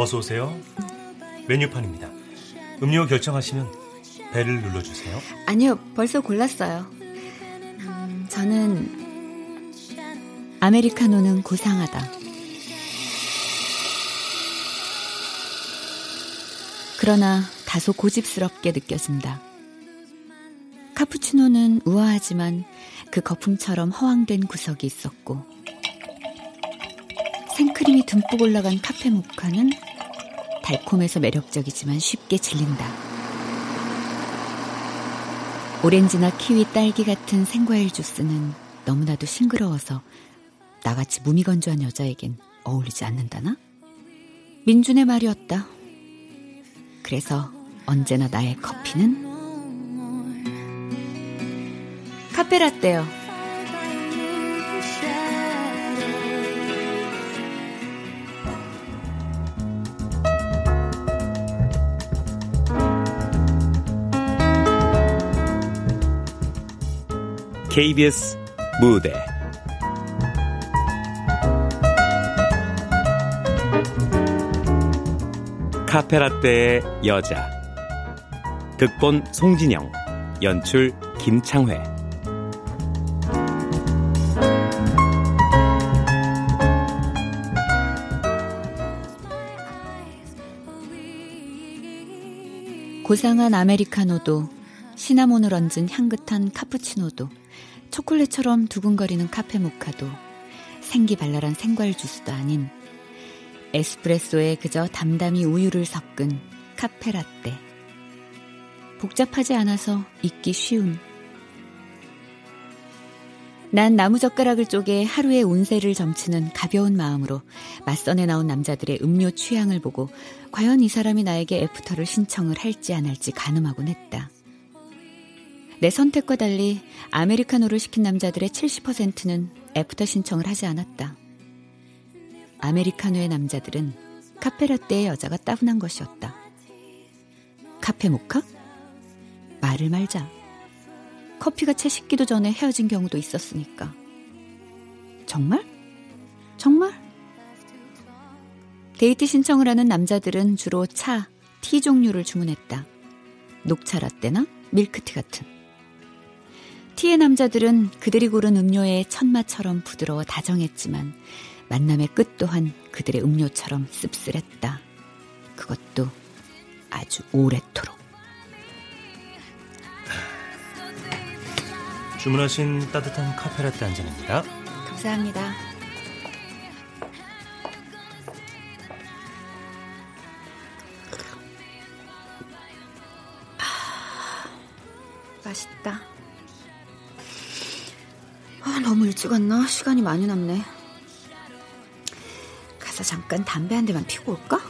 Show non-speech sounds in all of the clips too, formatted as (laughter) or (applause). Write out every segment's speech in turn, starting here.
어서 오세요. 메뉴판입니다. 음료 결정하시면 배를 눌러주세요. 아니요, 벌써 골랐어요. 음, 저는 아메리카노는 고상하다. 그러나 다소 고집스럽게 느껴진다. 카푸치노는 우아하지만 그 거품처럼 허황된 구석이 있었고 생크림이 듬뿍 올라간 카페 모카는 달콤해서 매력적이지만 쉽게 질린다. 오렌지나 키위, 딸기 같은 생과일 주스는 너무나도 싱그러워서 나같이 무미건조한 여자에겐 어울리지 않는다나? 민준의 말이었다. 그래서 언제나 나의 커피는 카페라떼요. KBS 무대. 카페라떼의 여자. 극본 송진영. 연출 김창회. 고상한 아메리카노도 시나몬을 얹은 향긋한 카푸치노도 초콜릿처럼 두근거리는 카페 모카도 생기 발랄한 생과일 주스도 아닌 에스프레소에 그저 담담히 우유를 섞은 카페라떼. 복잡하지 않아서 잊기 쉬운. 난 나무젓가락을 쪼개 하루의 운세를 점치는 가벼운 마음으로 맞선에 나온 남자들의 음료 취향을 보고 과연 이 사람이 나에게 애프터를 신청을 할지 안 할지 가늠하곤 했다. 내 선택과 달리 아메리카노를 시킨 남자들의 70%는 애프터 신청을 하지 않았다. 아메리카노의 남자들은 카페라떼의 여자가 따분한 것이었다. 카페 모카? 말을 말자. 커피가 채 식기도 전에 헤어진 경우도 있었으니까. 정말? 정말? 데이트 신청을 하는 남자들은 주로 차, 티 종류를 주문했다. 녹차 라떼나 밀크티 같은. 티의 남자들은 그들이 고른 음료의 첫맛처럼 부드러워 다정했지만 만남의 끝 또한 그들의 음료처럼 씁쓸했다. 그것도 아주 오래도록. 주문하신 따뜻한 카페라떼 한 잔입니다. 감사합니다. 맛있다. 아, 너무 일찍 왔나? 시간이 많이 남네. 가서 잠깐 담배 한 대만 피고 올까?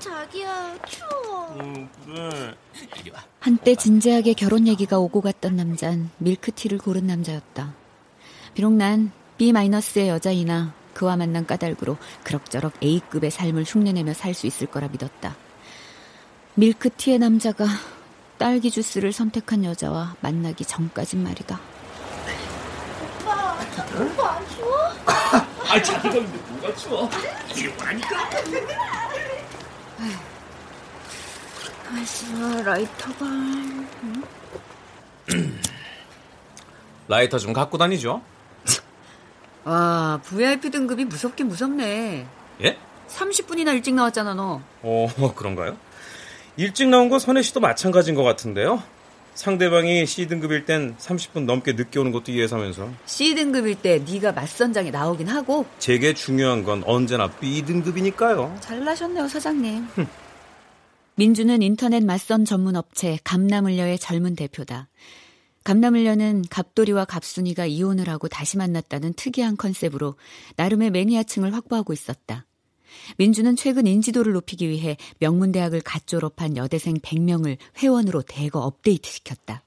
자기야, 추워. 그래. 한때 진지하게 결혼 얘기가 오고 갔던 남잔 밀크티를 고른 남자였다. 비록 난 B-의 여자이나 그와 만난 까닭으로 그럭저럭 A급의 삶을 흉내내며 살 수 있을 거라 믿었다. 밀크티의 남자가 딸기 주스를 선택한 여자와 만나기 전까진 말이다. 오빠, 오빠 안 추워? 아, 자기가 근데 뭐가 추워? 이리 오라니까. 아씨, 라이터가. 응? 라이터 좀 갖고 다니죠. 와, VIP 등급이 무섭긴 무섭네. 예? 30분이나 일찍 나왔잖아, 너. 어, (laughs) 그런가요? 일찍 나온 건 선혜 씨도 마찬가지인 것 같은데요. 상대방이 C등급일 땐 30분 넘게 늦게 오는 것도 이해하면서 C등급일 때 네가 맞선장에 나오긴 하고 제게 중요한 건 언제나 B등급이니까요. 잘나셨네요, 사장님. 민주는 인터넷 맞선 전문 업체 감남을려의 젊은 대표다. 감남을려는 갑돌이와 갑순이가 이혼을 하고 다시 만났다는 특이한 컨셉으로 나름의 매니아층을 확보하고 있었다. 민주는 최근 인지도를 높이기 위해 명문대학을 갓 졸업한 여대생 100명을 회원으로 대거 업데이트시켰다.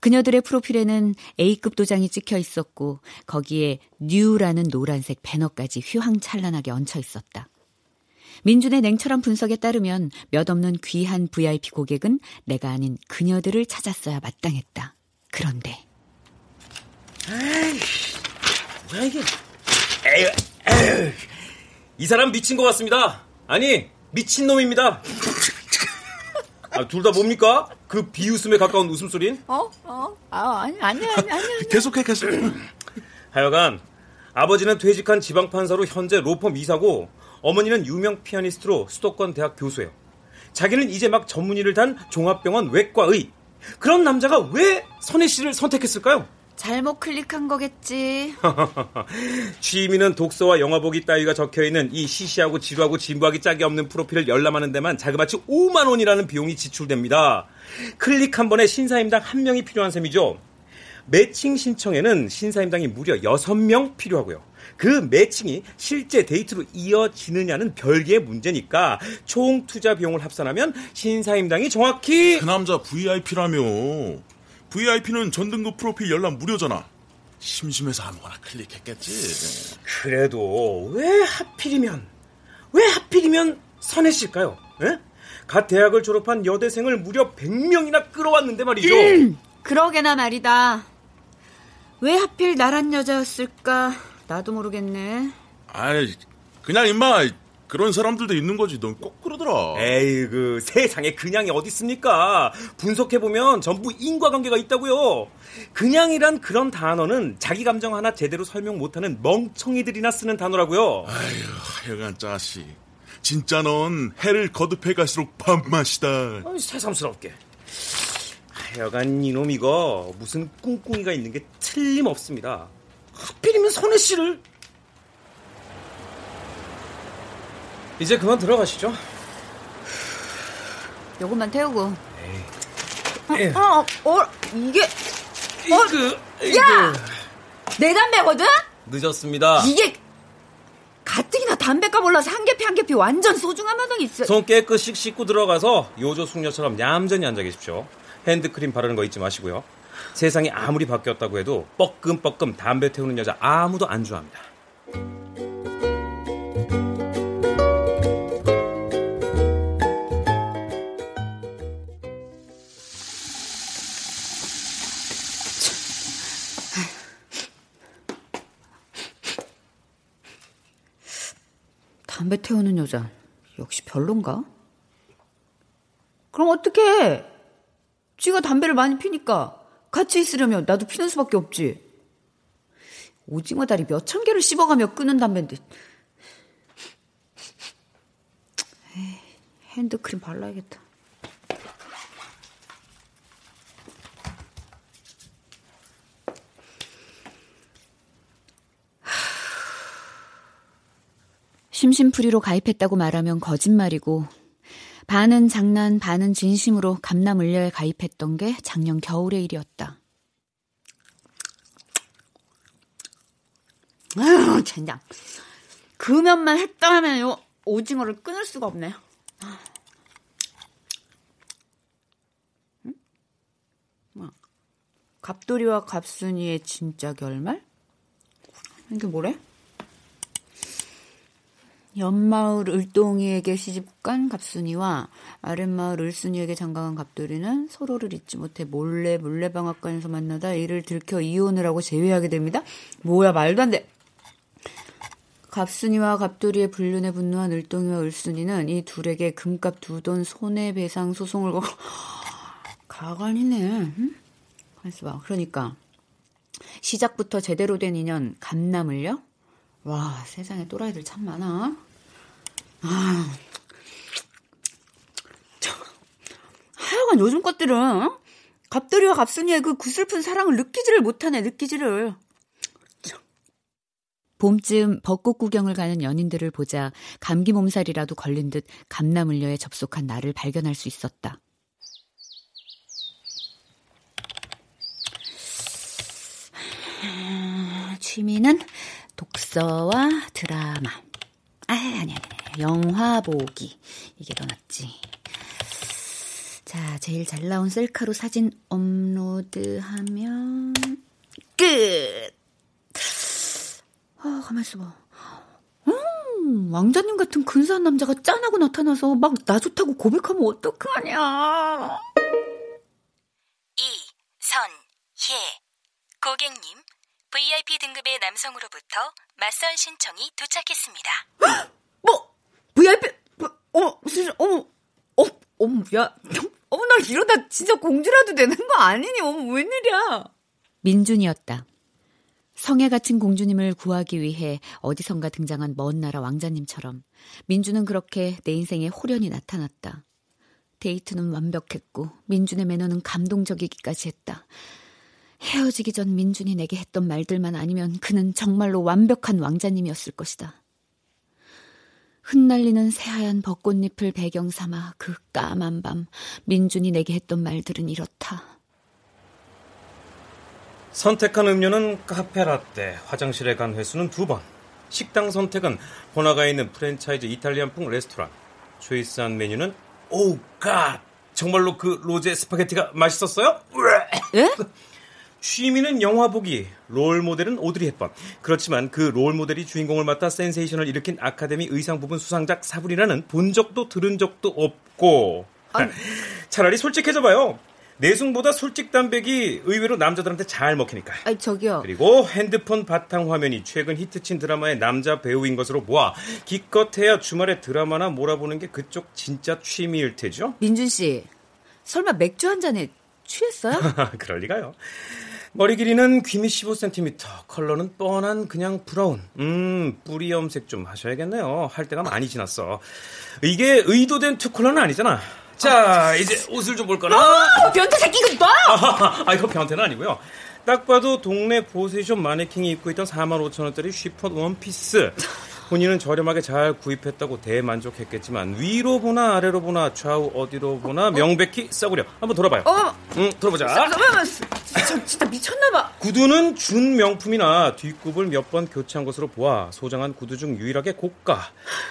그녀들의 프로필에는 A급 도장이 찍혀 있었고 거기에 뉴라는 노란색 배너까지 휘황찬란하게 얹혀 있었다. 민준의 냉철한 분석에 따르면 몇 없는 귀한 VIP 고객은 내가 아닌 그녀들을 찾았어야 마땅했다. 그런데 에이, 뭐야 이게? 에휴, 에휴. 이 사람 미친 것 같습니다. 아니 미친 놈입니다. 아, 둘 다 뭡니까? 그 비웃음에 가까운 웃음소린? 어? 어? 아, 아니, 아니, 아니, 아니. (laughs) 계속해, 계속. 하여간 아버지는 퇴직한 지방판사로 현재 로펌 이사고 어머니는 유명 피아니스트로 수도권 대학 교수예요. 자기는 이제 막 전문의를 단 종합병원 외과의 그런 남자가 왜 선혜 씨를 선택했을까요? 잘못 클릭한 거겠지. (laughs) 취미는 독서와 영화 보기 따위가 적혀 있는 이 시시하고 지루하고 진부하기 짝이 없는 프로필을 열람하는 데만 자그마치 5만 원이라는 비용이 지출됩니다. 클릭 한 번에 신사임당 한 명이 필요한 셈이죠. 매칭 신청에는 신사임당이 무려 6명 필요하고요. 그 매칭이 실제 데이트로 이어지느냐는 별개의 문제니까 총 투자 비용을 합산하면 신사임당이 정확히 그 남자 VIP라며. VIP는 전등급 프로필 열람 무료잖아. 심심해서 아무거나 클릭했겠지. 그래도 왜 하필이면 왜 하필이면 선혜 씨일까요? 에? 갓 대학을 졸업한 여대생을 무려 100명이나 끌어왔는데 말이죠. 음, 그러게나 말이다. 왜 하필 나란 여자였을까? 나도 모르겠네. 아이, 그냥 임마 그런 사람들도 있는 거지. 넌 꼭 그러더라. 에이, 그 세상에 그냥이 어디 있습니까? 분석해 보면 전부 인과관계가 있다고요. 그냥이란 그런 단어는 자기 감정 하나 제대로 설명 못하는 멍청이들이나 쓰는 단어라고요. 아휴, 하여간 짜식. 진짜 넌 해를 거듭해 갈수록 밥맛이다. 아이, 새삼스럽게. 하여간 이놈 이거 무슨 꿍꿍이가 있는 게 틀림없습니다. 하필이면 선혜 씨를 이제 그만 들어가시죠. 요것만 태우고. 에이. 어, 어, 어, 이게. 어, 그, 야! 내 담배거든? 늦었습니다. 이게 가뜩이나 담배값 올라서 한 개피 한 개피 완전 소중한 마당이 있어. 손 깨끗이 씻고 들어가서 요조 숙녀처럼 얌전히 앉아 계십시오. 핸드크림 바르는 거 잊지 마시고요. 세상이 아무리 바뀌었다고 해도 뻐끔뻐끔 담배 태우는 여자 아무도 안 좋아합니다. 담배 태우는 여자 역시 별론가? 그럼 어떡해? 쥐가 담배를 많이 피니까 같이 있으려면 나도 피는 수밖에 없지. 오징어 다리 몇 천 개를 씹어가며 끄는 담배인데. 핸드크림 발라야겠다. 심심풀이로 가입했다고 말하면 거짓말이고 반은 장난 반은 진심으로 감남을려에 가입했던 게 작년 겨울의 일이었다. 아유 젠장 금연만 했다 하면 요 오징어를 끊을 수가 없네. 응? 뭐 갑돌이와 갑순이의 진짜 결말? 이게 뭐래? 옆마을 을동이에게 시집간 갑순이와 아랫마을 을순이에게 장가간 갑돌이는 서로를 잊지 못해 몰래 물레방앗간에서 만나다 이를 들켜 이혼을 하고 재회하게 됩니다. 뭐야 말도 안 돼. 갑순이와 갑돌이의 불륜에 분노한 을동이와 을순이는 이 둘에게 금값 두 돈 손해배상 소송을 걸고 (laughs) 가관이네. 응? 가만있어 봐. 그러니까 시작부터 제대로 된 인연 감남을요? 와, 세상에 또라이들 참 많아. 아, 저, 하여간 요즘 것들은 어? 갑돌이와 갑순이의 그 구슬픈 사랑을 느끼지를 못하네, 느끼지를. 봄쯤 벚꽃 구경을 가는 연인들을 보자 감기 몸살이라도 걸린 듯 감나물려에 접속한 나를 발견할 수 있었다. 취미는 독서와 드라마. 아, 아니, 아니, 아니. 영화 보기. 이게 더 낫지. 자, 제일 잘 나온 셀카로 사진 업로드하면, 끝! 아, 가만 있어 봐. 음, 왕자님 같은 근사한 남자가 짠하고 나타나서 막 나 좋다고 고백하면 어떡하냐. 이선혜 고객님 VIP 등급의 남성으로부터 맞선 신청이 도착했습니다. (gasps) 뭐, VIP, 뭐, 어머, 무슨, 어머, 어, 어머, 야, (laughs) 어머, 나 이러다 진짜 공주라도 되는 거 아니니? 어머, 웬일이야. 민준이었다. 성에 갇힌 공주님을 구하기 위해 어디선가 등장한 먼 나라 왕자님처럼 민주는 그렇게 내 인생에 호련히 나타났다. 데이트는 완벽했고 민준의 매너는 감동적이기까지 했다. 헤어지기 전 민준이 내게 했던 말들만 아니면 그는 정말로 완벽한 왕자님이었을 것이다. 흩날리는 새하얀 벚꽃잎을 배경 삼아 그 까만 밤 민준이 내게 했던 말들은 이렇다. 선택한 음료는 카페 라떼, 화장실에 간 횟수는 두 번. 식당 선택은 번화가에 있는 프랜차이즈 이탈리안풍 레스토랑. choice한 메뉴는 oh god! 정말로 그 로제 스파게티가 맛있었어요? 예? (laughs) 취미는 영화 보기, 롤 모델은 오드리 헵번. 그렇지만 그 롤 모델이 주인공을 맡아 센세이션을 일으킨 아카데미 의상 부분 수상작 사브리나는 본 적도 들은 적도 없고. (laughs) 차라리 솔직해져 봐요. 내숭보다 솔직 담백이 의외로 남자들한테 잘 먹히니까. 아니, 저기요. 그리고 핸드폰 바탕 화면이 최근 히트친 드라마의 남자 배우인 것으로 보아 기껏해야 주말에 드라마나 몰아보는 게 그쪽 진짜 취미일 테죠? 민준 씨, 설마 맥주 한 잔에 취했어요? (laughs) 그럴 리가요. 머리 길이는 귀밑 15cm, 컬러는 뻔한 그냥 브라운. 음, 뿌리 염색 좀 하셔야겠네요. 할 때가 많이 지났어. 이게 의도된 two color는 아니잖아. 자, 이제 옷을 좀 볼까나? 아, 변태 새끼 이거 봐! (laughs) 아, 이거 변태는 아니고요. 딱 봐도 동네 보세숍 마네킹이 입고 있던 4만 5천 원짜리 쉬폰 원피스. 본인은 저렴하게 잘 구입했다고 대만족했겠지만 위로 보나 아래로 보나 좌우 어디로 보나 명백히 싸구려. 한번 돌아봐요. 어, 응, 돌아보자. 잠깐만, 진짜, 진짜 미쳤나봐. 구두는 준 명품이나 뒷굽을 몇 번 교체한 것으로 보아 소장한 구두 중 유일하게 고가.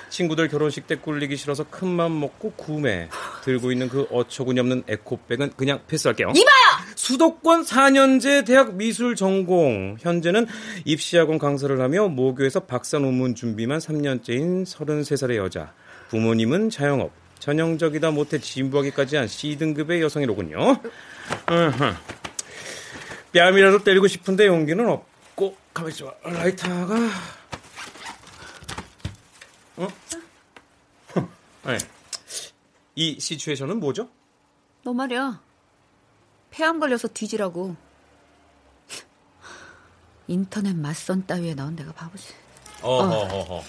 친구들 결혼식 때 꿀리기 싫어서 큰맘 먹고 구매. 들고 있는 그 어처구니 없는 에코백은 그냥 패스할게요. 이봐요! 수도권 4년제 대학 미술 전공. 현재는 입시학원 강사를 하며 모교에서 박사 논문 준비만 3년째인 33살의 여자. 부모님은 자영업. 전형적이다 못해 진부하기까지 한 C등급의 여성이로군요. 으흠. 뺨이라도 때리고 싶은데 용기는 없고 가만히 있어 라이터가 어? (laughs) 네. 이 시츄에이션은 뭐죠? 너 말이야. 폐암 걸려서 뒤지라고. 인터넷 맞선 따위에 나온 내가 바보지. 어허허허.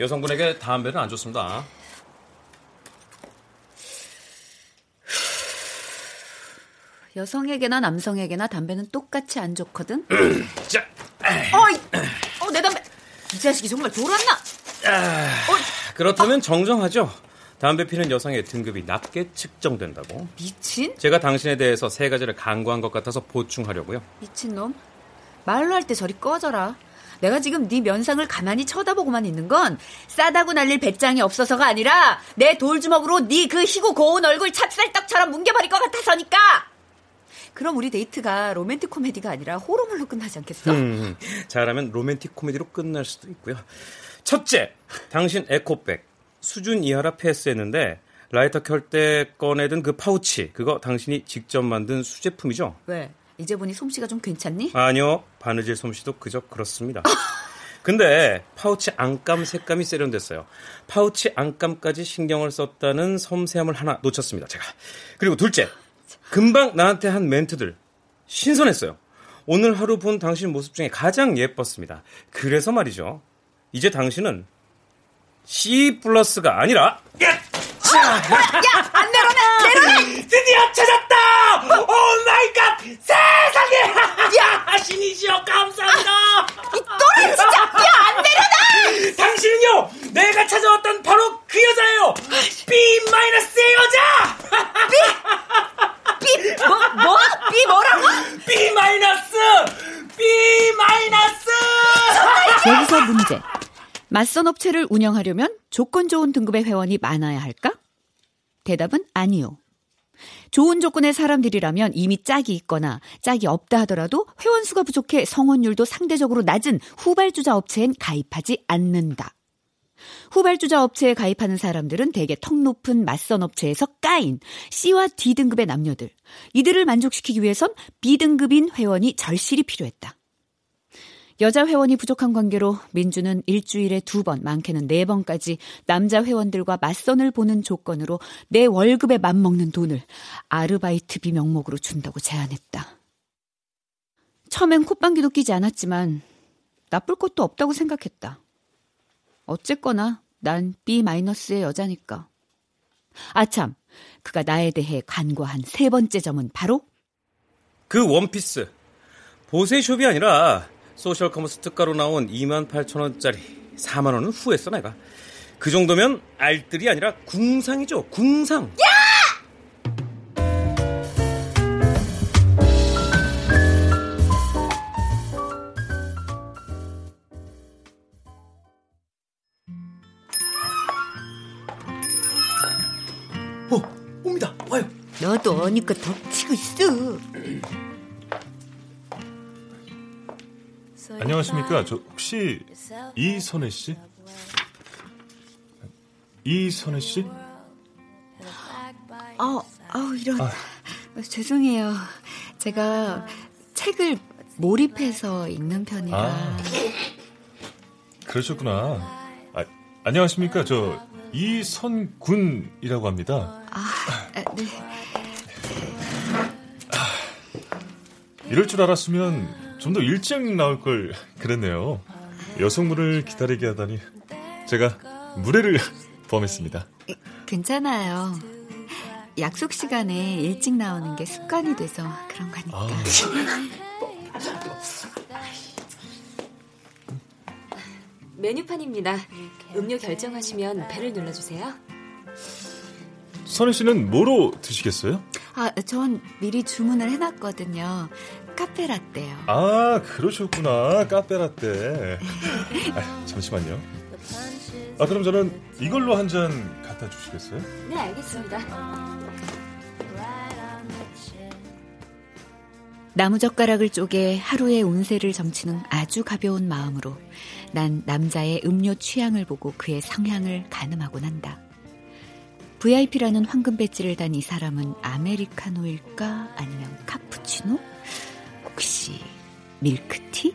여성분에게 담배는 안 좋습니다. 여성에게나 남성에게나 담배는 똑같이 안 좋거든. (clears throat) 자, 어이, 어, 내 담배. 이 자식이 정말 돌았나? 그렇다면 정정하죠. 담배 피는 여성의 등급이 낮게 측정된다고. 미친? 제가 당신에 대해서 세 가지를 간과한 것 같아서 보충하려고요. 미친놈. 말로 할 때 저리 꺼져라. 내가 지금 네 면상을 가만히 쳐다보고만 있는 건 싸다구 날릴 배짱이 없어서가 아니라 내 돌주먹으로 네 그 희고 고운 얼굴 찹쌀떡처럼 뭉개버릴 것 같아서니까. 그럼 우리 데이트가 로맨틱 코미디가 아니라 호러물로 끝나지 않겠어? 음, 잘하면 로맨틱 코미디로 끝날 수도 있고요. 첫째, 당신 에코백 수준 이하라 패스했는데 라이터 켤 때 꺼내든 그 파우치 그거 당신이 직접 만든 수제품이죠? 왜? 이제 보니 솜씨가 좀 괜찮니? 아니요, 바느질 솜씨도 그저 그렇습니다. 근데 파우치 안감 색감이 세련됐어요. 파우치 안감까지 신경을 썼다는 섬세함을 하나 놓쳤습니다, 제가. 그리고 둘째, 금방 나한테 한 멘트들 신선했어요. 오늘 하루 본 당신 모습 중에 가장 예뻤습니다. 그래서 말이죠. 이제 당신은 C plus가 아니라 C 야, 안 내려놔! 내려놔! 드디어 찾았다! Oh my god! 세상에! 야! (laughs) 신이시여 감사합니다! 이 또라이 진짜! 야, 안 내려놔! 당신은요! 내가 찾아왔던 바로 그 여자예요! B minus의 여자! B! B 뭐? 뭐? B 뭐라고? B 마이너스! B 마이너스! 여기서 문제. 맞선 업체를 운영하려면 조건 좋은 등급의 회원이 많아야 할까? 대답은 아니요. 좋은 조건의 사람들이라면 이미 짝이 있거나 짝이 없다 하더라도 회원 수가 부족해 성원율도 상대적으로 낮은 후발주자 업체엔 가입하지 않는다. 후발주자 업체에 가입하는 사람들은 대개 턱 높은 맞선 업체에서 까인 C와 D 등급의 남녀들. 이들을 만족시키기 위해선 B등급인 회원이 절실히 필요했다. 여자 회원이 부족한 관계로 민주는 일주일에 두 번, 많게는 네 번까지 남자 회원들과 맞선을 보는 조건으로 내 월급에 맞먹는 돈을 아르바이트비 명목으로 준다고 제안했다. 처음엔 콧방귀도 끼지 않았지만 나쁠 것도 없다고 생각했다. 어쨌거나 난 B-의 여자니까. 아참, 그가 나에 대해 간과한 세 번째 점은 바로 그 원피스. 보세숍이 아니라 소셜 커머스 특가로 나온 28,000원짜리 4만 원은 후했어 내가. 그 정도면 알뜰이 아니라 궁상이죠. 궁상. 야! 너도 어니까 덕치고 있어. 안녕하십니까. 저 혹시 이선혜 씨? 이선혜 씨? 어, 아우 이런. 아. (laughs) 죄송해요. 제가 책을 몰입해서 읽는 편이라. 아. 그러셨구나. 아, 안녕하십니까. 저 이선군이라고 합니다. 아, 네. 이럴 줄 알았으면 좀 더 일찍 나올 걸 그랬네요. 여성분을 기다리게 하다니 제가 무례를 (laughs) 범했습니다. 괜찮아요. 약속 시간에 일찍 나오는 게 습관이 돼서 그런 거니까. 아. (laughs) 메뉴판입니다. 음료 결정하시면 배를 눌러주세요. 선혜 씨는 뭐로 드시겠어요? 아, 전 미리 주문을 해놨거든요. 카페 라떼요. 아, 그러셨구나. 카페 라떼. 아, 잠시만요. 아, 그럼 저는 이걸로 한 잔 갖다 주시겠어요? 네, 알겠습니다. 나무젓가락을 쪼개 하루의 운세를 점치는 아주 가벼운 마음으로 난 남자의 음료 취향을 보고 그의 성향을 가늠하곤 한다. VIP라는 황금 배지를 단 이 사람은 아메리카노일까 아니면 카푸치노? 혹시 밀크티?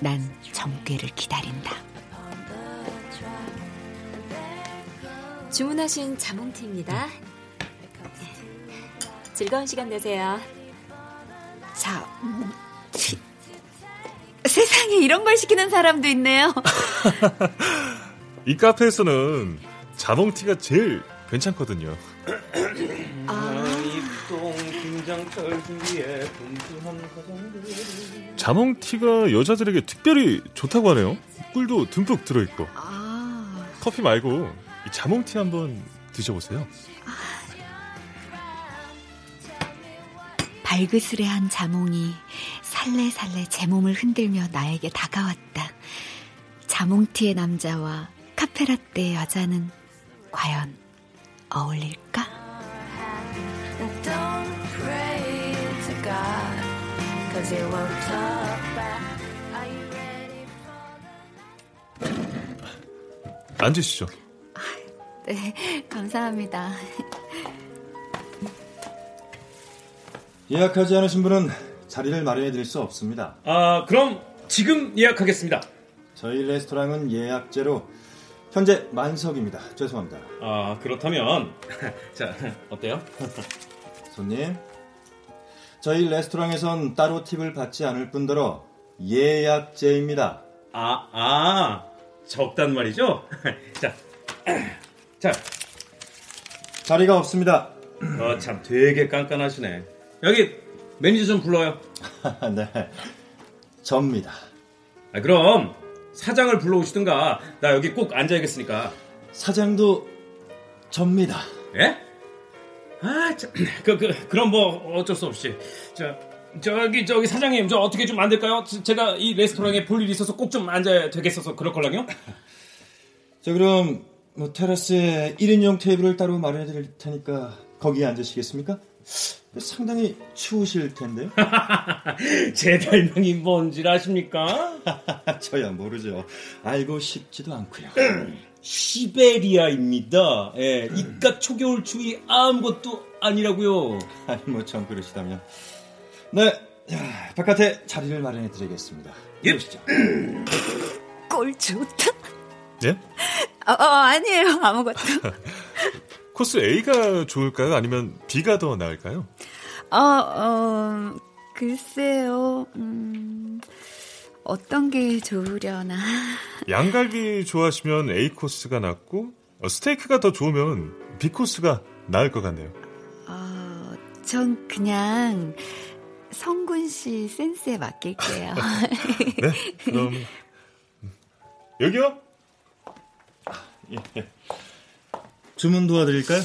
난 정괴를 기다린다. 주문하신 자몽티입니다. 즐거운 시간 되세요. 자, 티. 세상에 이런 걸 시키는 사람도 있네요. (laughs) 이 카페에서는 자몽티가 제일 괜찮거든요. 가정들. 자몽티가 여자들에게 특별히 좋다고 하네요. 꿀도 듬뿍 들어있고. 아. 커피 말고 이 자몽티 한번 드셔보세요. 발그스레한 자몽이 살래살래 제 몸을 흔들며 나에게 다가왔다. 자몽티의 남자와 카페라떼의 여자는 과연 어울릴까? 앉으시죠. 네, 감사합니다. 예약하지 않으신 분은 자리를 마련해 드릴 수 없습니다. 아, 그럼 지금 예약하겠습니다. 저희 레스토랑은 예약제로 현재 만석입니다. 죄송합니다. 아, 그렇다면 (laughs) 자, 어때요? (laughs) 손님, 저희 레스토랑에선 따로 팁을 받지 않을 뿐더러 예약제입니다. 아, 아, 적단 말이죠? (laughs) 자, (clears throat) 자, 자리가 없습니다. 어, 참 되게 깐깐하시네. 여기 매니저 좀 불러요. 네. 접니다. 아, 그럼 사장을 불러오시든가. 나 여기 꼭 앉아야겠으니까. 사장도 접니다. 예? 아, 참, (clears throat) 그, 그, 그럼 뭐 어쩔 수 없이. 자, 저기 저기 사장님 저 어떻게 좀 안 될까요? 저- 제가 이 레스토랑에 볼 일이 있어서 꼭 좀 앉아야 되겠어서 그럴 걸랑요? (laughs) 자, 그럼 뭐 테라스에 1인용 테이블을 따로 마련해 드릴 테니까 거기에 앉으시겠습니까? 상당히 추우실 텐데요. (laughs) 제 별명이 뭔지 아십니까? (laughs) 저야 모르죠. 알고 싶지도 않고요. (clears throat) 시베리아입니다. 예, (clears throat) 이깟 초겨울 추위 아무것도 아니라고요. (laughs) 아니 뭐좀 그러시다면. 네, 자, 바깥에 자리를 마련해 드리겠습니다. 예. 보시죠. 꼴 좋다. 예? 어, 어, 아니에요. 아무것도. 코스 A가 좋을까요? 아니면 B가 더 나을까요? 어, 어, 글쎄요. 음, 어떤 게 좋으려나. (laughs) 양갈비 좋아하시면 A 코스가 낫고 어, 스테이크가 더 좋으면 B 코스가 나을 것 같네요. 어, 전 그냥 성군 씨 센스에 맡길게요. (laughs) 네, (laughs) 그럼 여기요. 예. 주문 도와드릴까요?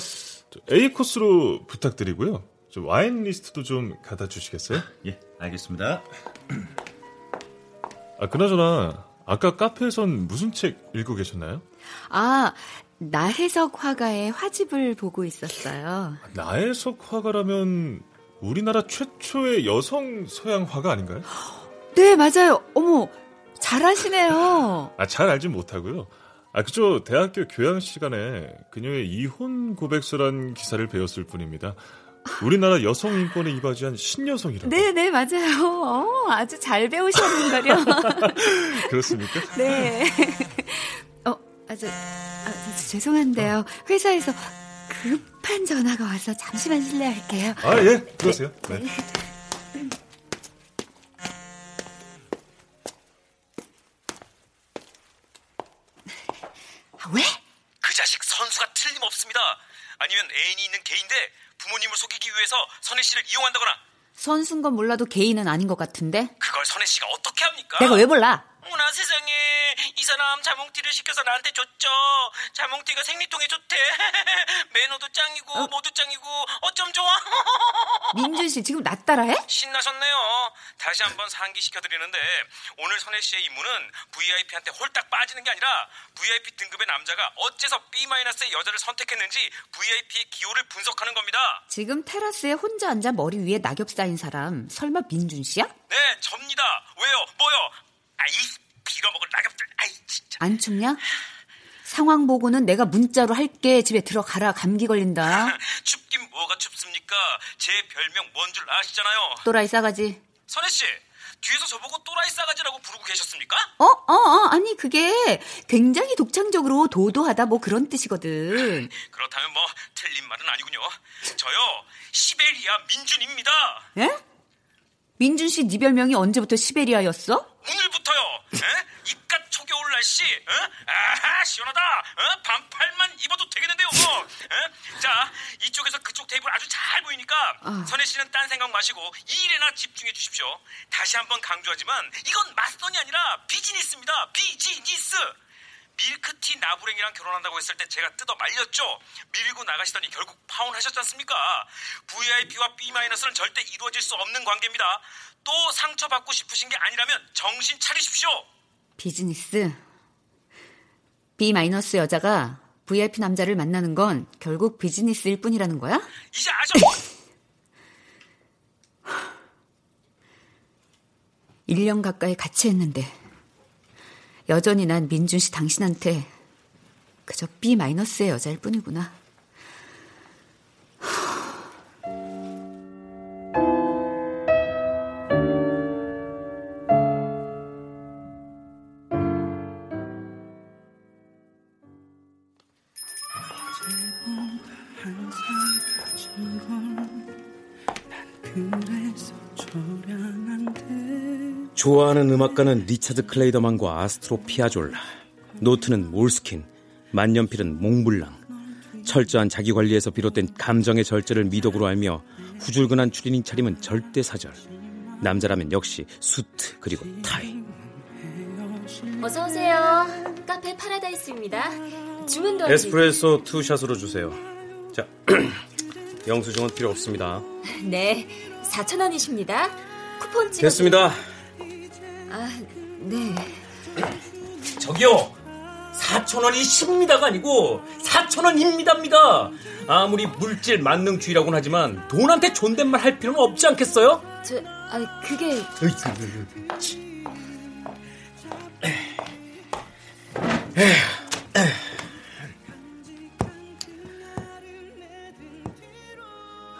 A 코스로 부탁드리고요. 저 와인 리스트도 좀 갖다 주시겠어요? 예, 알겠습니다. (clears throat) 아, 그나저나 아까 카페에선 무슨 책 읽고 계셨나요? 아, 나혜석 화가의 화집을 보고 있었어요. 나혜석 화가라면 우리나라 최초의 여성 서양 화가 아닌가요? 네, 맞아요. 어머, 잘하시네요. 아, 잘 알진 못하고요. 아, 그저 대학교 교양 시간에 그녀의 이혼 고백서란 기사를 배웠을 뿐입니다. 우리나라 여성 인권에 이바지한 신여성이라고. 네, 네, 맞아요. 어, 아주 잘 배우셨는걸요. (laughs) 그렇습니까? 네. 어, 아, 저, 아, 저, 죄송한데요. 회사에서 급한 전화가 와서 잠시만 실례할게요. 아, 예, 그러세요. 네. 아, 왜? 그 자식 선수가 틀림없습니다. 아니면 애인이 있는 개인데 부모님을 속이기 위해서 선혜 씨를 이용한다거나 선수인 건 몰라도 개인은 아닌 것 같은데? 그걸 선혜 씨가 어떻게 합니까? 내가 왜 몰라? 어머나 세상에 이 사람 자몽티를 시켜서 나한테 줬죠. 자몽티가 생리통에 좋대. (laughs) 매너도 짱이고 모두 짱이고 어쩜 좋아. (laughs) 민준 씨 지금 나 따라해? 신나셨네요. 다시 한번 상기시켜드리는데 오늘 선혜 씨의 임무는 VIP한테 홀딱 빠지는 게 아니라 VIP 등급의 남자가 어째서 B-의 여자를 선택했는지 VIP의 기호를 분석하는 겁니다. 지금 테라스에 혼자 앉아 머리 위에 낙엽 쌓인 사람 설마 민준 씨야? 네, 접니다. 왜요? 뭐요? 아이 빌어먹을 낙엽들. 아이 진짜. 안 춥냐? 상황 보고는 내가 문자로 할게 집에 들어가라 감기 걸린다. (laughs) 춥긴 뭐가 춥습니까? 제 별명 뭔 줄 아시잖아요. 또라이 싸가지. 선혜 씨, 뒤에서 저보고 또라이 싸가지라고 부르고 계셨습니까? 어, 어, 어, 아니 그게 굉장히 독창적으로 도도하다 뭐 그런 뜻이거든. (laughs) 그렇다면 뭐 틀린 말은 아니군요. 저요 시베리아 민준입니다. 예? 민준 씨 네 별명이 언제부터 시베리아였어? 오늘부터요. 에? 이깟 초겨울 날씨. 에? 아하 시원하다. 에? 반팔만 입어도 되겠는데요. 뭐. 에? 자 이쪽에서 그쪽 테이블 아주 잘 보이니까 아. 선혜 씨는 딴 생각 마시고 이 일에나 집중해 주십시오. 다시 한번 강조하지만 이건 맞선이 아니라 비즈니스입니다. 비즈니스. 밀크티 나부랭이랑 결혼한다고 했을 때 제가 뜯어 말렸죠. 밀고 나가시더니 결국 파혼하셨지 않습니까? VIP와 B-는 절대 이루어질 수 없는 관계입니다. 또 상처받고 싶으신 게 아니라면 정신 차리십시오. 비즈니스. B 여자가 VIP 남자를 만나는 건 결국 비즈니스일 뿐이라는 거야? 이제 아셔. 1년 가까이 같이 했는데 여전히 난 민준 씨 당신한테 그저 B 마이너스의 여자일 뿐이구나. 좋아하는 음악가는 리차드 클레이더만과 아스트로 피아졸라, 노트는 몰스킨, 만년필은 몽블랑, 철저한 자기 관리에서 비롯된 감정의 절제를 미덕으로 알며 후줄근한 추리닝 차림은 절대 사절. 남자라면 역시 수트 그리고 타이. 어서 오세요. 카페 파라다이스입니다. 주문도 에스프레소 two shot으로 주세요. 자, (clears throat) 영수증은 필요 없습니다. 네, 4천 원이십니다. 쿠폰 찍어. 됐습니다. 아, 네. 저기요. 4천 원이 10입니다가 아니고 4천 원입니다입니다. 아무리 물질 만능주의라고는 하지만 돈한테 존댓말 할 필요는 없지 않겠어요? 저, 아, 그게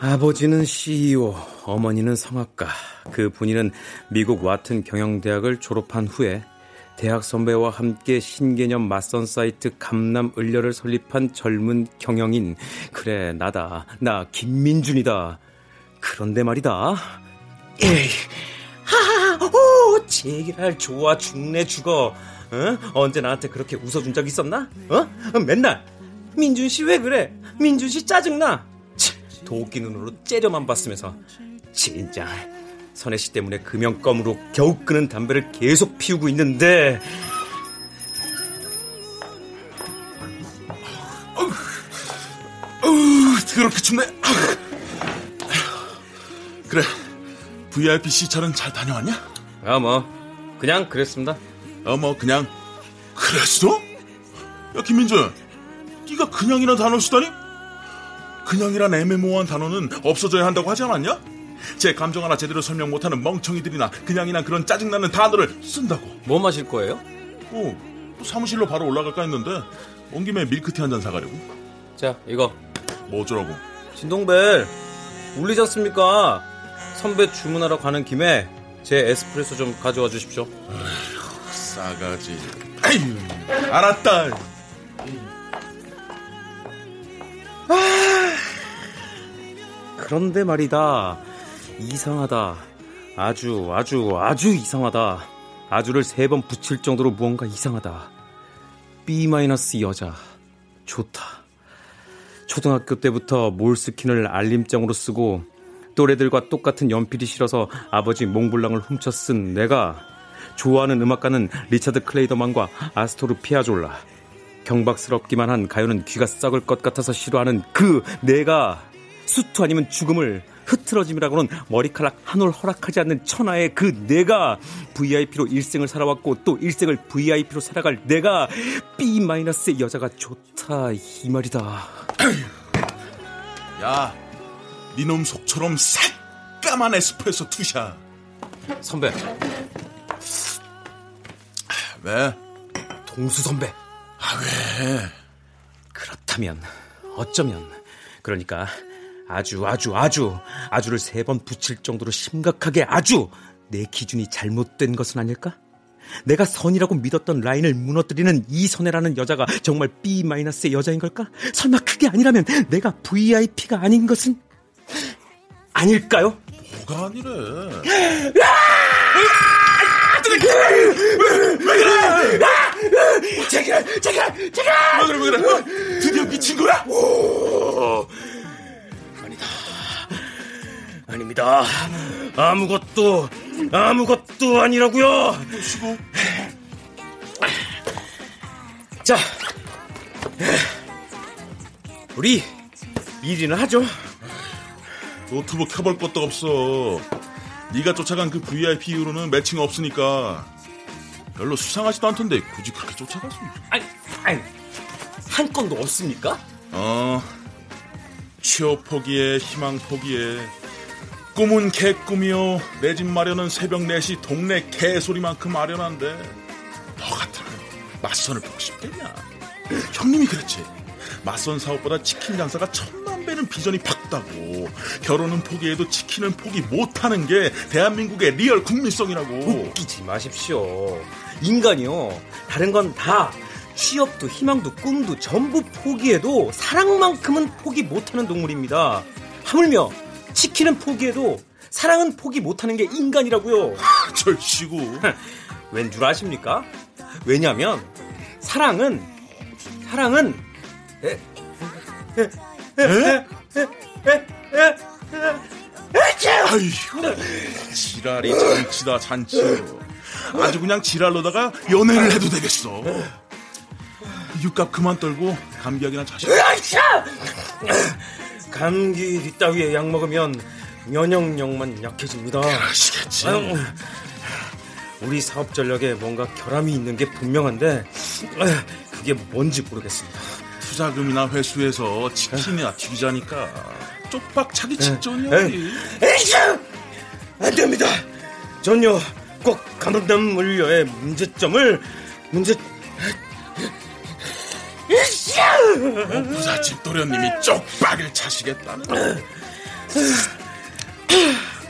아버지는 CEO, 어머니는 성악가. 그 분이는 미국 와튼 경영대학을 졸업한 후에 대학 선배와 함께 신개념 맞선 사이트 감남 을려를 설립한 젊은 경영인. 그래, 나다. 나 김민준이다. 그런데 말이다. 에이, 하하, 오, 제기랄 좋아 죽네 죽어. 어? 언제 나한테 그렇게 웃어준 적 있었나? 어? 맨날 민준 씨 왜 그래? 민준 씨 짜증나. 치, 도끼 눈으로 째려만 봤으면서 진짜 선혜 씨 때문에 금연껌으로 겨우 끄는 담배를 계속 피우고 있는데 더럽게 춥네. 그래, VIP C차는 잘 다녀왔냐? 아, 뭐, 그냥 그랬습니다. 어, 뭐, 그냥, 그랬어? 야, 김민준, 네가 그냥이란 단어 쓰다니? 그냥이란 애매모호한 단어는 없어져야 한다고 하지 않았냐? 제 감정 하나 제대로 설명 못하는 멍청이들이나 그냥이란 그런 짜증나는 단어를 쓴다고. 뭐 마실 거예요? 어, 사무실로 바로 올라갈까 했는데 온 김에 밀크티 한 잔 사가려고. 자, 이거. 뭐 어쩌라고? 진동벨, 울리지 않습니까? 선배 주문하러 가는 김에 제 에스프레소 좀 가져와 주십시오. 아휴, 싸가지. 아유, 알았다. 그런데 말이다. 이상하다. 아주, 아주, 아주 이상하다. 아주를 세 번 붙일 정도로 무언가 이상하다. B- 여자. 좋다. 초등학교 때부터 몰스킨을 알림장으로 쓰고 또래들과 똑같은 연필이 싫어서 아버지 몽블랑을 훔쳐 쓴 내가 좋아하는 음악가는 리차드 클레이더만과 아스토르 피아졸라. 경박스럽기만 한 가요는 귀가 썩을 것 같아서 싫어하는 그 내가 수트 아니면 죽음을 흐트러짐이라고는 머리카락 한 올 허락하지 않는 천하의 그 내가 VIP로 일생을 살아왔고 또 일생을 VIP로 살아갈 내가 B-의 여자가 좋다 이 말이다. 야, 니놈 속처럼 새까만 에스프레소 two shot. 선배. 왜? 동수 선배. 아, 왜? 그렇다면 어쩌면 그러니까 아주 아주 아주 아주를 세 번 붙일 정도로 심각하게 아주 내 기준이 잘못된 것은 아닐까? 내가 선이라고 믿었던 라인을 무너뜨리는 이선혜라는 여자가 정말 B-의 여자인 걸까? 설마 그게 아니라면 내가 VIP가 아닌 것은 아닐까요? 뭐가 아니래. 제가, 제가, 제가! 왜 그래, 왜 그래? 드디어 미친 거야? 오. 아닙니다. 아무것도, 아무것도 아니라고요. 자, 우리 일이나 하죠. 노트북 켜볼 것도 없어. 네가 쫓아간 그 VIP 이후로는 매칭 없으니까 별로 수상하지도 않던데 굳이 그렇게 쫓아갔어. 아니, 아니, 한 건도 없습니까? 어, 취업 포기에 희망 포기에 꿈은 개꿈이요. 내 집 마련은 새벽 4시 동네 개소리만큼 아련한데 너 같으면 맞선을 보고 싶겠냐? 형님이 그랬지. 맞선 사업보다 치킨 장사가 천만 배는 비전이 밝다고. 결혼은 포기해도 치킨은 포기 못하는 게 대한민국의 real 국민성이라고. 웃기지 마십시오. 인간이요. 다른 건 다 취업도 희망도 꿈도 전부 포기해도 사랑만큼은 포기 못하는 동물입니다. 하물며 치킨은 포기해도 사랑은 포기 못하는 게 인간이라고요. 절시고. 왠 줄 아십니까? 왜냐면 사랑은 사랑은 에, 아휴, 지랄이 잔치다 잔치. 아주 그냥 지랄로다가 연애를 해도 되겠어. 육갑 그만 떨고 감기약이나 자식. 감기 뒷따위에 약 먹으면 면역력만 약해집니다. 그러시겠지. 아유, 우리 사업 전략에 뭔가 결함이 있는 게 분명한데 그게 뭔지 모르겠습니다. 투자금이나 회수해서 치킨이나 튀기자니까 쪽박 차기 직전이야. 에이, 에이씨! 안 됩니다. 전요 꼭 감염된 물려의 문제점을 문제 어, 부잣집 도련님이 쪽박을 차시겠다는.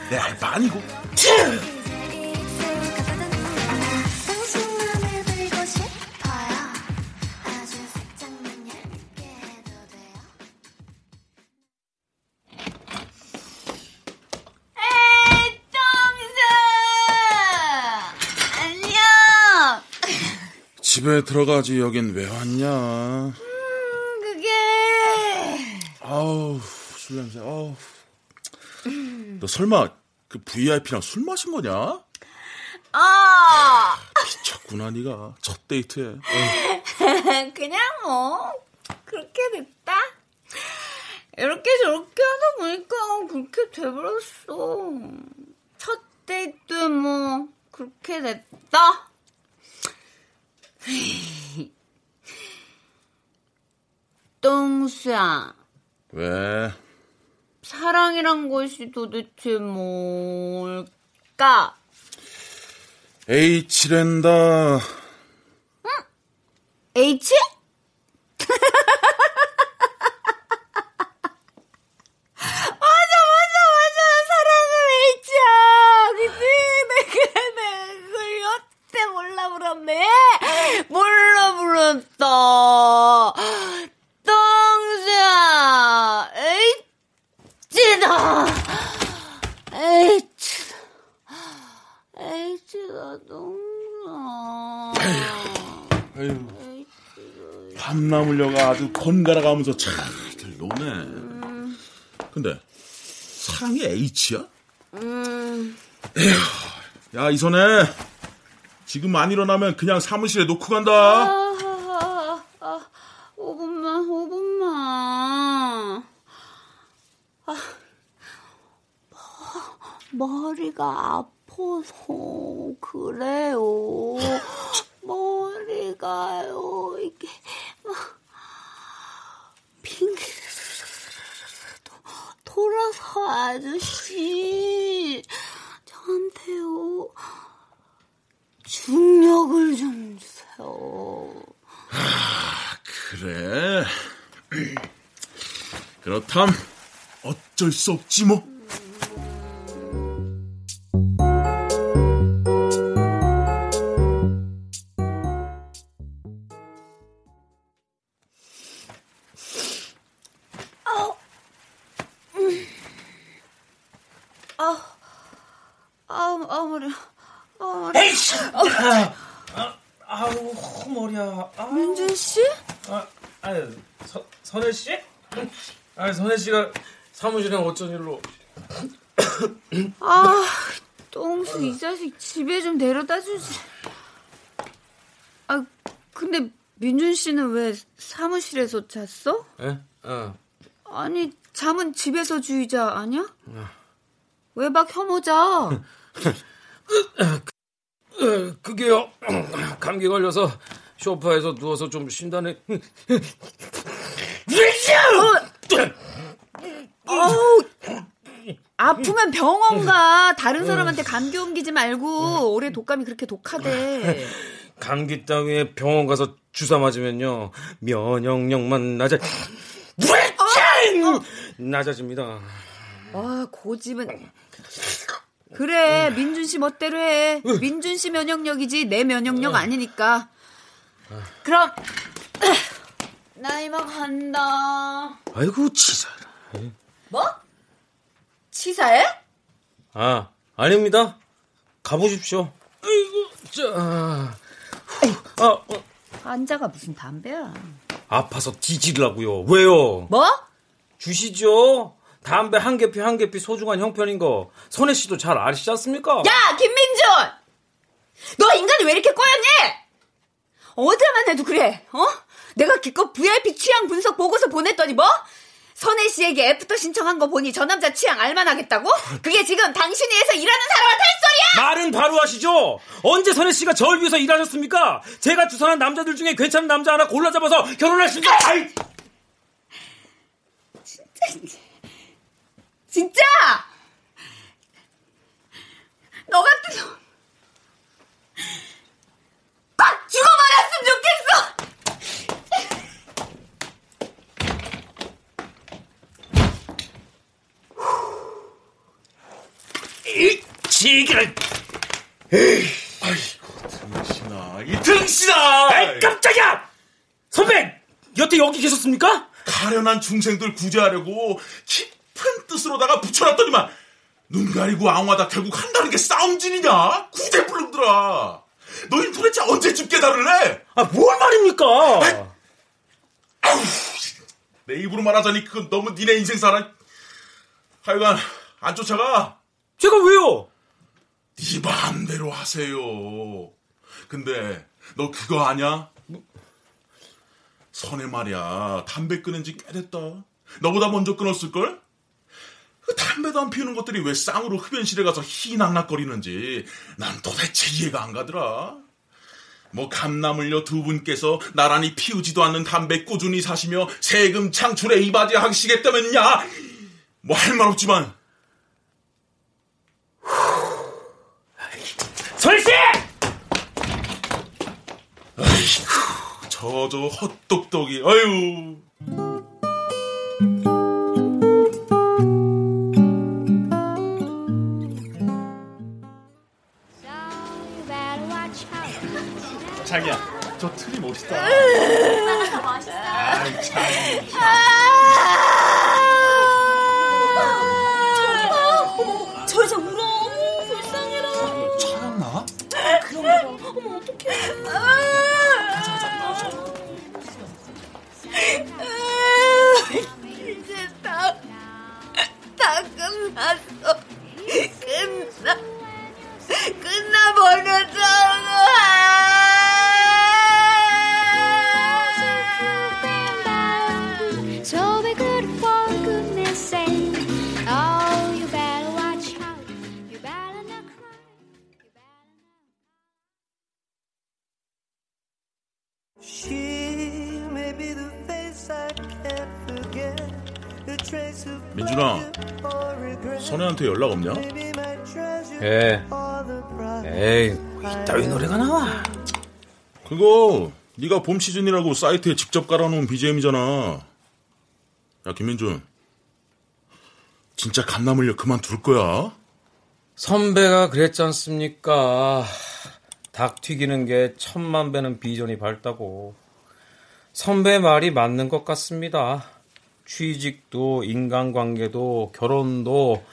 내 알바 아니고. 집에 들어가지 여긴 왜 왔냐? 아우 술 냄새. 아우. 너 설마 그 VIP랑 술 마신 거냐? 아 미쳤구나 네가 첫 데이트에. (laughs) 그냥 뭐 그렇게 됐다. 이렇게 저렇게 하다 보니까 그렇게 돼버렸어. 첫 데이트 뭐 그렇게 됐다. (laughs) 똥수야, 왜? 사랑이란 것이 도대체 뭘까? H랜다. H? (laughs) 맞아, 맞아, 맞아. 사랑은 H야. 그치? 내가, 내가 그걸 여태 몰라 불었네. 몰라 불었어. 똥수야. H다. H다. H다, 똥수야. 아유. 밤 남으려가 아주 번갈아 가면서 잘들 노네. 근데 사랑이 H야? 음. 야 이선혜 지금 안 일어나면 그냥 사무실에 놓고 간다. 아, 아, 5분만, 5분만. 아, 머리가 아파서 그래요. 머리가요, 이게 돌아서 아저씨 저한테요 중력을 좀 주세요. 그래. 그렇담 어쩔 수 없지 뭐. 사무실에 어쩐 일로? (coughs) 아, 똥수 이 자식 집에 좀 데려다 주지. 아, 근데 민준 씨는 왜 사무실에서 잤어? 예? 어. 아니, 잠은 집에서 주의자 아니야? 외박 혐오자. 어, (coughs) 그게요. (coughs) 감기 걸려서 소파에서 누워서 좀 쉰다네. 어 우, 아프면 병원 가. 다른 사람한테 감기 옮기지 말고. 올해 독감이 그렇게 독하대. 감기 따위에 병원 가서 주사 맞으면요 면역력만 낮아 낮아집니다. 아, 고집은. 그래, 민준 씨 멋대로 해. 민준 씨 면역력이지 내 면역력 아니니까. 그럼 나 이만 간다. 아이고 치사. 뭐? 치사해? 아 아닙니다. 가보십시오. 아이고 자. 아, 어. 환자가 무슨 담배야? 아파서 뒤지려고요. 왜요? 뭐? 주시죠. 담배 한 개피 한 개피 소중한 형편인 거 선혜 씨도 잘 아시지 않습니까? 야, 김민준! 너 인간이 왜 이렇게 꼬였니? 어제만 해도 그래, 어? 내가 기껏 VIP 취향 분석 보고서 보냈더니 뭐? 선혜 씨에게 애프터 신청한 거 보니 저 남자 취향 알만하겠다고? 그게 지금 당신이 해서 일하는 사람한테 할 소리야? 말은 바로 하시죠. 언제 선혜 씨가 절 위해서 일하셨습니까? 제가 주선한 남자들 중에 괜찮은 남자 하나 골라 잡아서 결혼할 수 있는. 아이! 진짜. 진짜! 너 같은 놈. 꽉 죽어버렸으면 좋겠어! 이 지기를. 아이고 등신아, 이 등신아! 아이 깜짝이야! 선배, 여태 여기 계셨습니까? 가련한 중생들 구제하려고 깊은 뜻으로다가 붙여놨더니만 눈 가리고 앙화다 결국 한다는 게 싸움질이냐? 구대불능들아. 너희 도대체 언제쯤 깨달을래? 아, 뭘 말입니까? 아우, 내 입으로 말하자니 그건 너무 니네 인생사라. 하여간 안 쫓아가. 제가 왜요? 네 마음대로 하세요. 근데 너 그거 아냐? 선혜 말이야 담배 끊은 지 꽤 됐다. 너보다 먼저 끊었을걸? 그 담배도 안 피우는 것들이 왜 쌍으로 흡연실에 가서 희낙낙거리는지 난 도대체 이해가 안 가더라. 뭐 감나물려 두 분께서 나란히 피우지도 않는 담배 꾸준히 사시며 세금 창출에 이바지 하시겠다면야 뭐 할 말 없지만 설씨! 아이고 저 저 헛똑똑이 아유 자기야, 저 트리 멋있다. 멋있어. 아이, 참. 민준아 선혜한테 연락 없냐? 예. 에이, 이따위 노래가 나와. 그거 네가 봄 시즌이라고 사이트에 직접 깔아놓은 BGM이잖아. 야 김민준, 진짜 감나물려 그만 둘 거야? 선배가 그랬지 않습니까? 닭 튀기는 게 천만 배는 비전이 밝다고. 선배 말이 맞는 것 같습니다. 취직도, 인간관계도, 결혼도,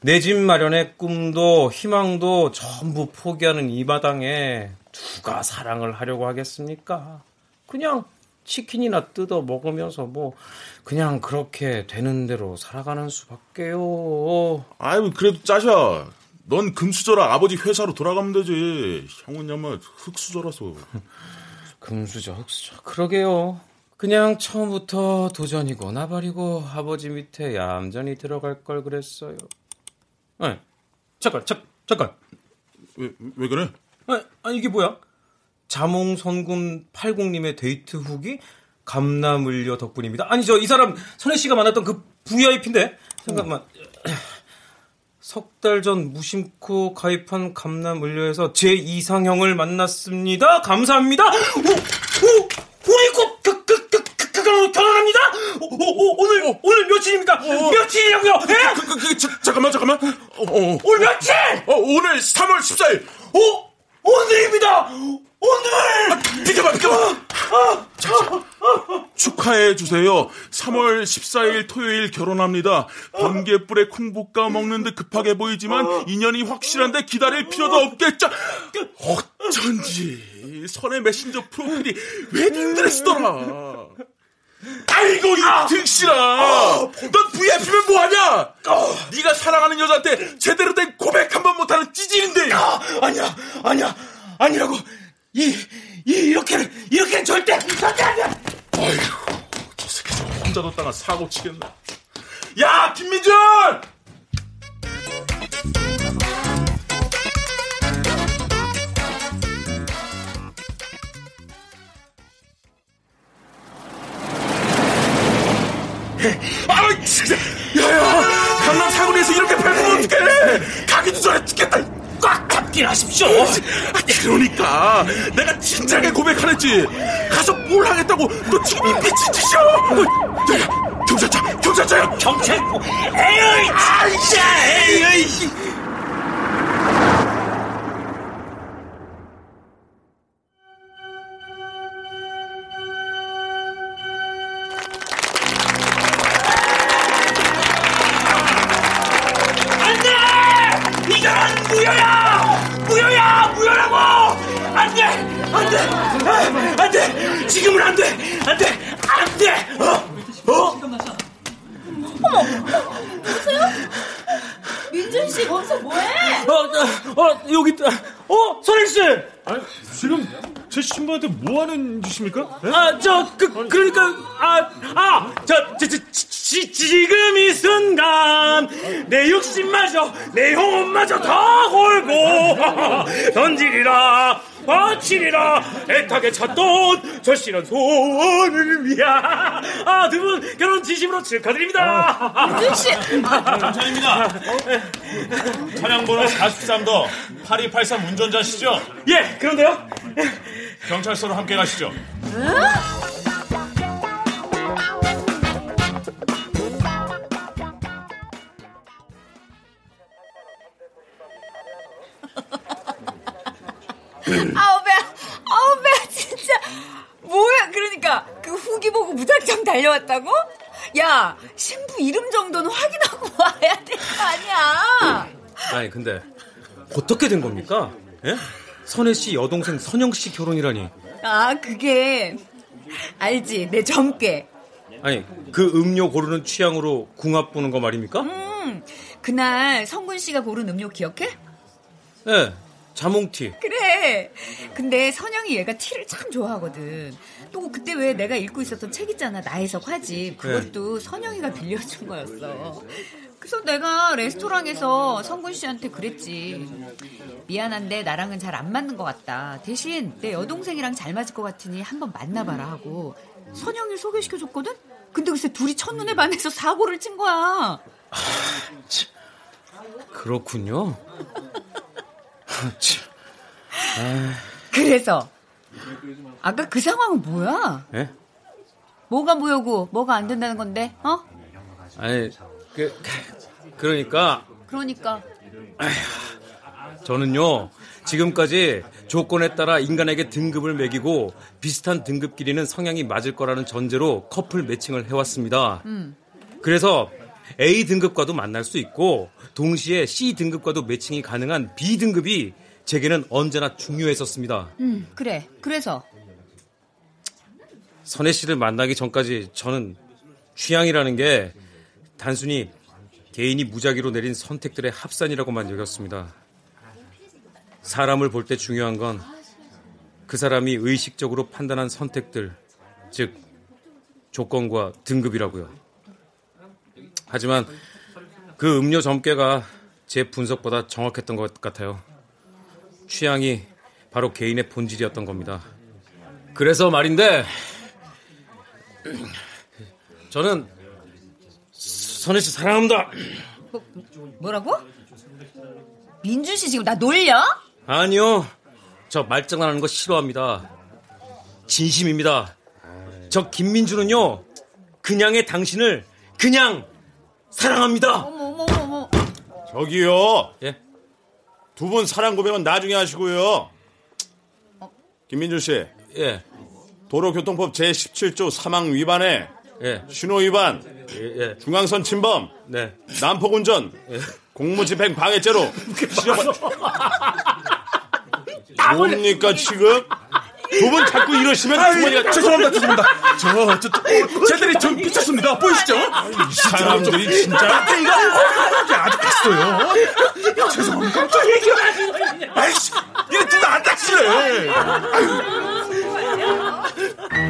내 집 마련의 꿈도, 희망도 전부 포기하는 이 마당에 누가 사랑을 하려고 하겠습니까? 그냥 치킨이나 뜯어 먹으면서 뭐, 그냥 그렇게 되는 대로 살아가는 수밖에요. 아유 그래도 짜샤. 넌 금수저라 아버지 회사로 돌아가면 되지. 형은 야마 흑수저라서. (laughs) 금수저, 흑수저. 그러게요. 그냥 처음부터 도전이고 나발이고 아버지 밑에 얌전히 들어갈 걸 그랬어요. 아니, 잠깐, 잠, 잠깐. 왜, 왜 그래? 아니, 아니, 이게 뭐야? 자몽선군 80님의 데이트 후기 감나물려 덕분입니다. 아니, 저 이 사람 선혜 씨가 만났던 그 VIP인데? 잠깐만. 석 달 전 무심코 가입한 감남을려에서 제 이상형을 만났습니다. 감사합니다. 오, 오, 우리 꼭 그, 그, 그, 그, 그, 결혼, 결혼합니다. 오, 오, 오늘 오늘 며칠입니까? 며칠이라고요? 예? 그, 그, 그, 자, 잠깐만 잠깐만. 어, 어. 오늘 며칠? 어, 오늘 3월 14일. 오, 오늘입니다. 오늘. 아, 비켜봐 비켜봐. 자, 자. 축하해 주세요. 3월 14일 토요일 결혼합니다. 번개불에 콩볶아 먹는 듯 급하게 보이지만 인연이 확실한데 기다릴 필요도 없겠죠. 어쩐지 선의 메신저 프로필이 웨딩드레스더라. 아이고 이 등실아 넌 VIP면 뭐하냐 네가 사랑하는 여자한테 제대로 된 고백 한 번 못하는 찌질인데 아니야, 아니야, 아니라고. 이, 이 이렇게는 이렇게는 절대 절대 안 돼. 아이고 저 새끼 저 혼자 뒀다가 사고 치겠네. 야 김민준! 아 진짜. 야야 강남 사거리에서 이렇게 밟으면 어떡해? 가기도 전에 죽겠다 꽉 잡긴 하십시오. 아, 그러니까. 내가 진작에 고백하랬지. 가서 뭘 하겠다고 너 지금 이 미친 짓이야 경찰차 경찰차야 경찰 에이 아이씨 에이 안돼 지금은 안돼 안 돼 안 돼 어? 어? 어머, 여보세요? 민준 씨 거기서 뭐해? 어, 어, 여기 있다. 어, 선일 씨. 아니, 지금 제 신부한테 뭐 하는 짓입니까? 예? 아, 저, 그, 그러니까, 아, 아, 저, 저, 저, 지, 지금 이 순간, 내 욕심마저, 내 영혼마저 다 걸고, (laughs) 던지리라, 바치리라, 애타게 찾던 절실한 소원을 위하. 아, 두 분 결혼 진심으로 축하드립니다. 민준 씨! 감사합니다. 차량 번호 43도 8283 운전자시죠? 예, 그런데요? 경찰서로 함께 가시죠. 아우 배, 아우 배, 진짜 뭐야? 그러니까 그 후기 보고 무작정 달려왔다고? 야, 신부 이름 정도는 확인하고 와야 될 거 아니야? 아니 근데 어떻게 된 겁니까? 예? 선혜 씨 여동생 선영 씨 결혼이라니. 아, 그게 알지? 내 점괘. 아니 그 음료 고르는 취향으로 궁합 보는 거 말입니까? 음, 그날 성군 씨가 고른 음료 기억해? 예. 자몽티. 그래. 근데 선영이 얘가 티를 참 좋아하거든. 또 그때 왜 내가 읽고 있었던 책 있잖아. 나혜석 화집. 그것도 선영이가 빌려준 거였어. 그래서 내가 레스토랑에서 성군 씨한테 그랬지. 미안한데 나랑은 잘 안 맞는 것 같다. 대신 내 여동생이랑 잘 맞을 것 같으니 한번 만나봐라 하고 선영이를 소개시켜줬거든? 근데 글쎄 둘이 첫눈에 반해서 사고를 친 거야. 그렇군요. 그래서 아까 그 상황은 뭐야? 예? 뭐가 뭐여고 뭐가 안 된다는 건데? 어? 아니 그 그러니까 그러니까 저는요 지금까지 조건에 따라 인간에게 등급을 매기고 비슷한 등급끼리는 성향이 맞을 거라는 전제로 커플 매칭을 해왔습니다. 음. 그래서 A 등급과도 만날 수 있고 동시에 C 등급과도 매칭이 가능한 B 등급이 제게는 언제나 중요했었습니다. 음, 그래. 그래서 선혜 씨를 만나기 전까지 저는 취향이라는 게 단순히 개인이 무작위로 내린 선택들의 합산이라고만 여겼습니다. 사람을 볼 때 중요한 건 그 사람이 의식적으로 판단한 선택들, 즉 조건과 등급이라고요. 하지만 그 음료 점괘가 제 분석보다 정확했던 것 같아요. 취향이 바로 개인의 본질이었던 겁니다. 그래서 말인데 저는 선혜 씨 사랑합니다. 뭐 라고? 민준 씨 지금 나 놀려? 아니요. 저 말장난하는 거 싫어합니다. 진심입니다. 저 김민주는요. 그냥의 당신을 그냥 사랑합니다. 어머 어머 어머. 저기요. 예. 두 분 사랑 고백은 나중에 하시고요. 김민준 씨. 예. 도로교통법 제17조 사망 위반에 예. 신호 위반, 예, 예. 중앙선 침범, 네. 난폭 운전, 공무집행 방해죄로 실형 뭡니까 지금? 두 분 자꾸 이러시면 주머니가 죄송합니다 죄송합니다. 저, 저, 저 쟤들이 좀 미쳤습니다. 보이시죠? 이 사람들이 진짜. 이거 아직 갔어요. 죄송합니다. 아이씨 이거 둘다 안 닥치래 Don't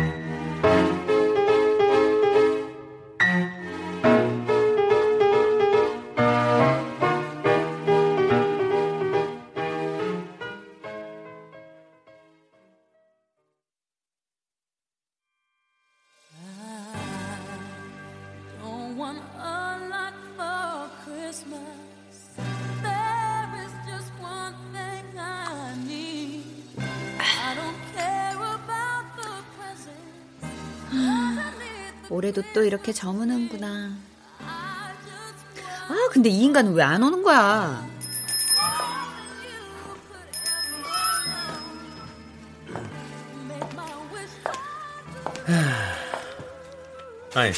또 이렇게 저무는구나. 아, 근데 이 인간은 왜 안 오는 거야? 아니,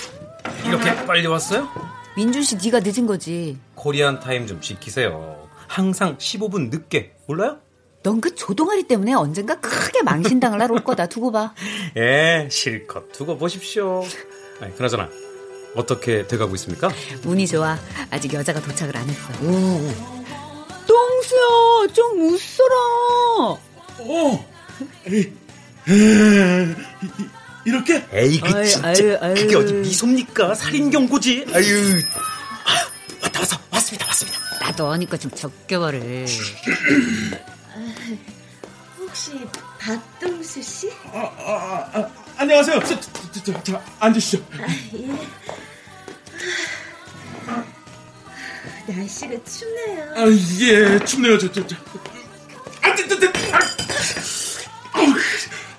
이렇게 빨리 왔어요? 민준 씨, 네가 늦은 거지. 코리안 타임 좀 지키세요. 항상 15분 늦게. 몰라요? 넌 그 조동아리 때문에 언젠가 크게 망신당을 하러 올 거다. 두고 봐. (laughs) 예, 실컷 두고 보십시오. 아니, 그나저나, 어떻게 돼가고 있습니까? 운이 좋아. 아직 여자가 도착을 안 했어. 똥수야, 좀 웃어라. 어. 이렇게? 에이, 그 아유, 진짜. 아유, 아유. 그게 어디 미소입니까? 살인 경고지? 아유. 아, 왔다, 왔어. 왔습니다, 왔습니다. 나도 하니까 좀 적겨버려. 혹시 박동수 씨? 아, 아, 아, 안녕하세요 저, 저, 저, 저, 앉으시죠 아, 예. 날씨가 춥네요. 아, 예, 춥네요, 저, 저, 저. 아, 저, 저, 저, 아,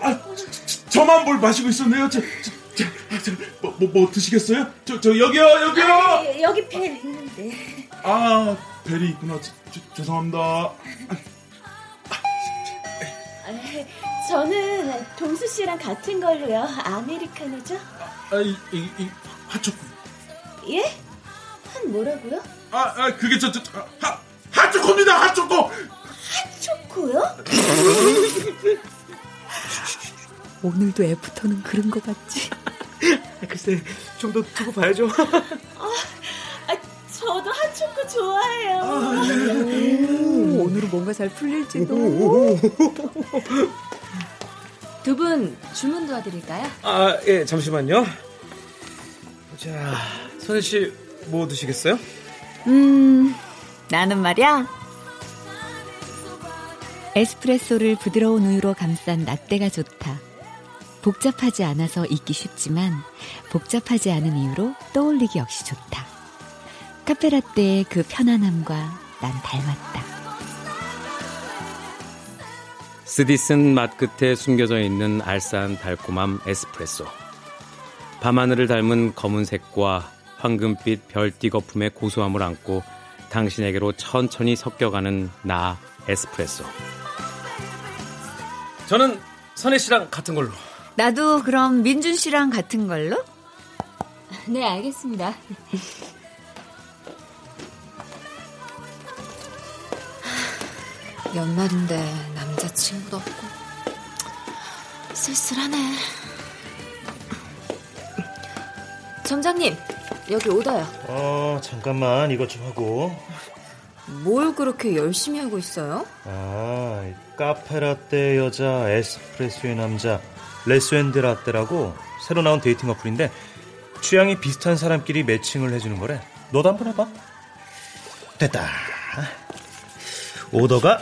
아, 저, 저만 뭘 마시고 있었네요. 저, 저, 저, 아, 저, 뭐, 뭐, 뭐 드시겠어요? 저, 저, 여기요, 여기요! 아, 예, 여기 벨 있는데. 아, 벨이 있구나. 저, 저, 죄송합니다. 아, 저는 동수 씨랑 같은 걸로요. 아메리카노죠? 아, 이, 이, 이, 핫초코. 예? 한 뭐라고요? 아, 아, 그게 저, 저, 저 하, 핫초코입니다, 핫초코! 초코요? (laughs) 오늘도 애프터는 그런 거 같지? (laughs) 글쎄, 좀 더 두고 봐야죠. 아, 저도 핫초코 좋아해요. 오, 오늘은 뭔가 잘 풀릴지도. 두 분 주문 도와드릴까요? 아, 예, 잠시만요. 자, 선혜 씨, 뭐 드시겠어요? 음, 나는 말이야. 에스프레소를 부드러운 우유로 감싼 라떼가 좋다. 복잡하지 않아서 잊기 쉽지만 복잡하지 않은 이유로 떠올리기 역시 좋다. 카페라떼의 그 편안함과 난 닮았다. 쓰디쓴 맛 끝에 숨겨져 있는 알싸한 달콤함 에스프레소. 밤하늘을 닮은 검은색과 황금빛 별띠 거품의 고소함을 안고 당신에게로 천천히 섞여가는 나 에스프레소. 저는 선혜 씨랑 같은 걸로. 나도 그럼 민준 씨랑 같은 걸로? 네, 알겠습니다. 연말인데 남자친구도 없고 쓸쓸하네. 점장님, 여기 오다요. 어, 잠깐만 이것 좀 하고. 뭘 그렇게 열심히 하고 있어요? 아, 이 카페라떼 여자, 에스프레소의 남자, 레스앤드 라떼라고 새로 나온 dating 어플인데 취향이 비슷한 사람끼리 매칭을 해주는 거래. 너도 한번 해봐. 됐다. 오더가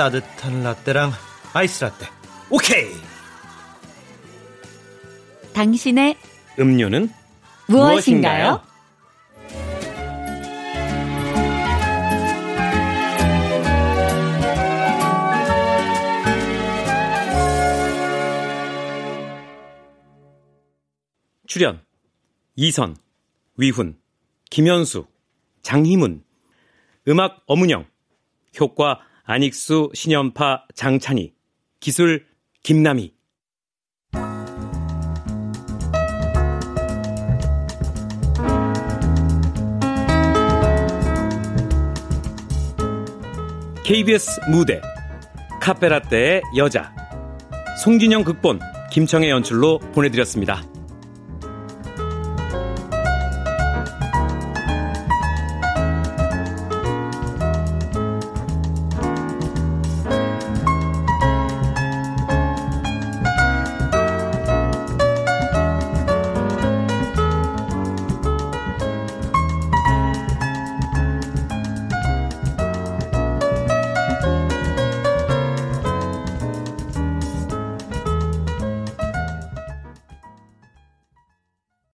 따뜻한 라떼랑 아이스 라떼. 오케이. 당신의 음료는 무엇인가요? 출연 이선, 위훈, 김현수, 장희문, 음악 엄은영, 효과 안익수, 신연파, 장찬희, 기술 김남희. KBS 무대 카페라떼의 여자 송진영 극본, 김청의 연출로 보내드렸습니다.